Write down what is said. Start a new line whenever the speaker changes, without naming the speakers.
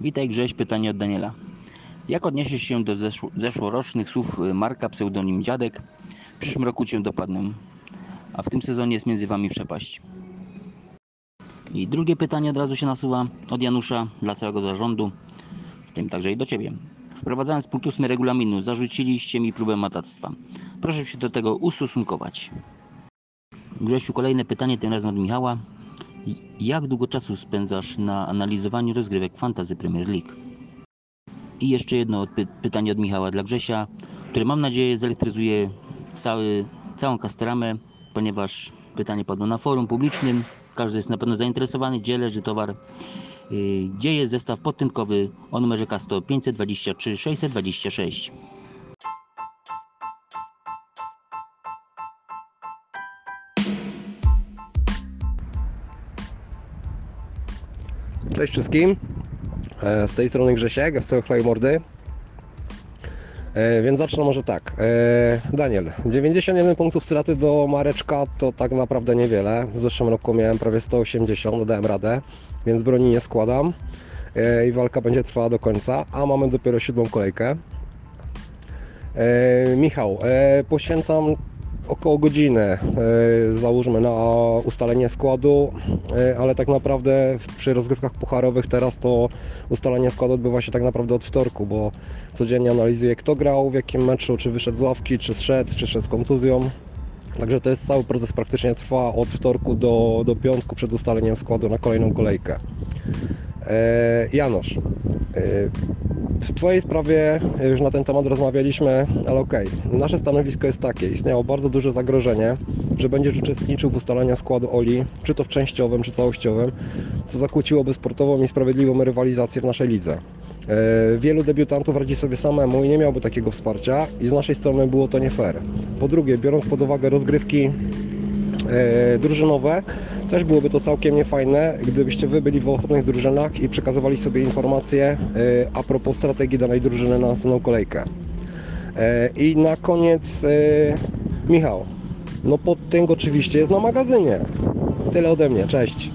Witaj Grześ, pytanie od Daniela. Jak odniesiesz się do zeszło, zeszłorocznych słów y, Marka, pseudonim Dziadek? W przyszłym roku Cię dopadnę, a w tym sezonie jest między Wami przepaść. I drugie pytanie od razu się nasuwa od Janusza dla całego zarządu, w tym także i do Ciebie. Wprowadzając punkt 8 regulaminu, zarzuciliście mi próbę matactwa. Proszę się do tego ustosunkować. Grzesiu, kolejne pytanie, tym razem od Michała. Jak długo czasu spędzasz na analizowaniu rozgrywek Fantasy Premier League? I jeszcze jedno py- pytanie od Michała dla Grzesia, które mam nadzieję zelektryzuje cały, całą Kastramę, ponieważ pytanie padło na forum publicznym. Każdy jest na pewno zainteresowany, gdzie leży towar. Gdzie jest zestaw podtynkowy o numerze K100 523 626?
Cześć wszystkim. E, Z tej strony Grzesiek, FC Chlej Mordy. E, Więc zacznę może tak. E, Daniel, 91 punktów straty do Mareczka to tak naprawdę niewiele. W zeszłym roku miałem prawie 180, dałem radę, więc broni nie składam. I walka będzie trwała do końca, a mamy dopiero siódmą kolejkę. Michał, poświęcam około godziny, e, załóżmy na ustalenie składu, e, ale tak naprawdę przy rozgrywkach pucharowych teraz to ustalenie składu odbywa się tak naprawdę od wtorku, bo codziennie analizuję kto grał, w jakim meczu, czy wyszedł z ławki, czy zszedł, czy szedł z kontuzją. Także to jest cały proces praktycznie trwa od wtorku do, do piątku przed ustaleniem składu na kolejną kolejkę. E, Janusz, w Twojej sprawie już na ten temat rozmawialiśmy, ale okej. Nasze stanowisko jest takie. Istniało bardzo duże zagrożenie, że będziesz uczestniczył w ustalaniu składu Oli, czy to w częściowym, czy całościowym, co zakłóciłoby sportową i sprawiedliwą rywalizację w naszej lidze. E, Wielu debiutantów radzi sobie samemu i nie miałby takiego wsparcia i z naszej strony było to nie fair. Po drugie, biorąc pod uwagę rozgrywki e, drużynowe. Też byłoby to całkiem niefajne, gdybyście wy byli w osobnych drużynach i przekazywali sobie informacje e, a propos strategii danej drużyny na następną kolejkę. E, I na koniec e, Michał. No podtynk oczywiście jest na magazynie. Tyle ode mnie, cześć.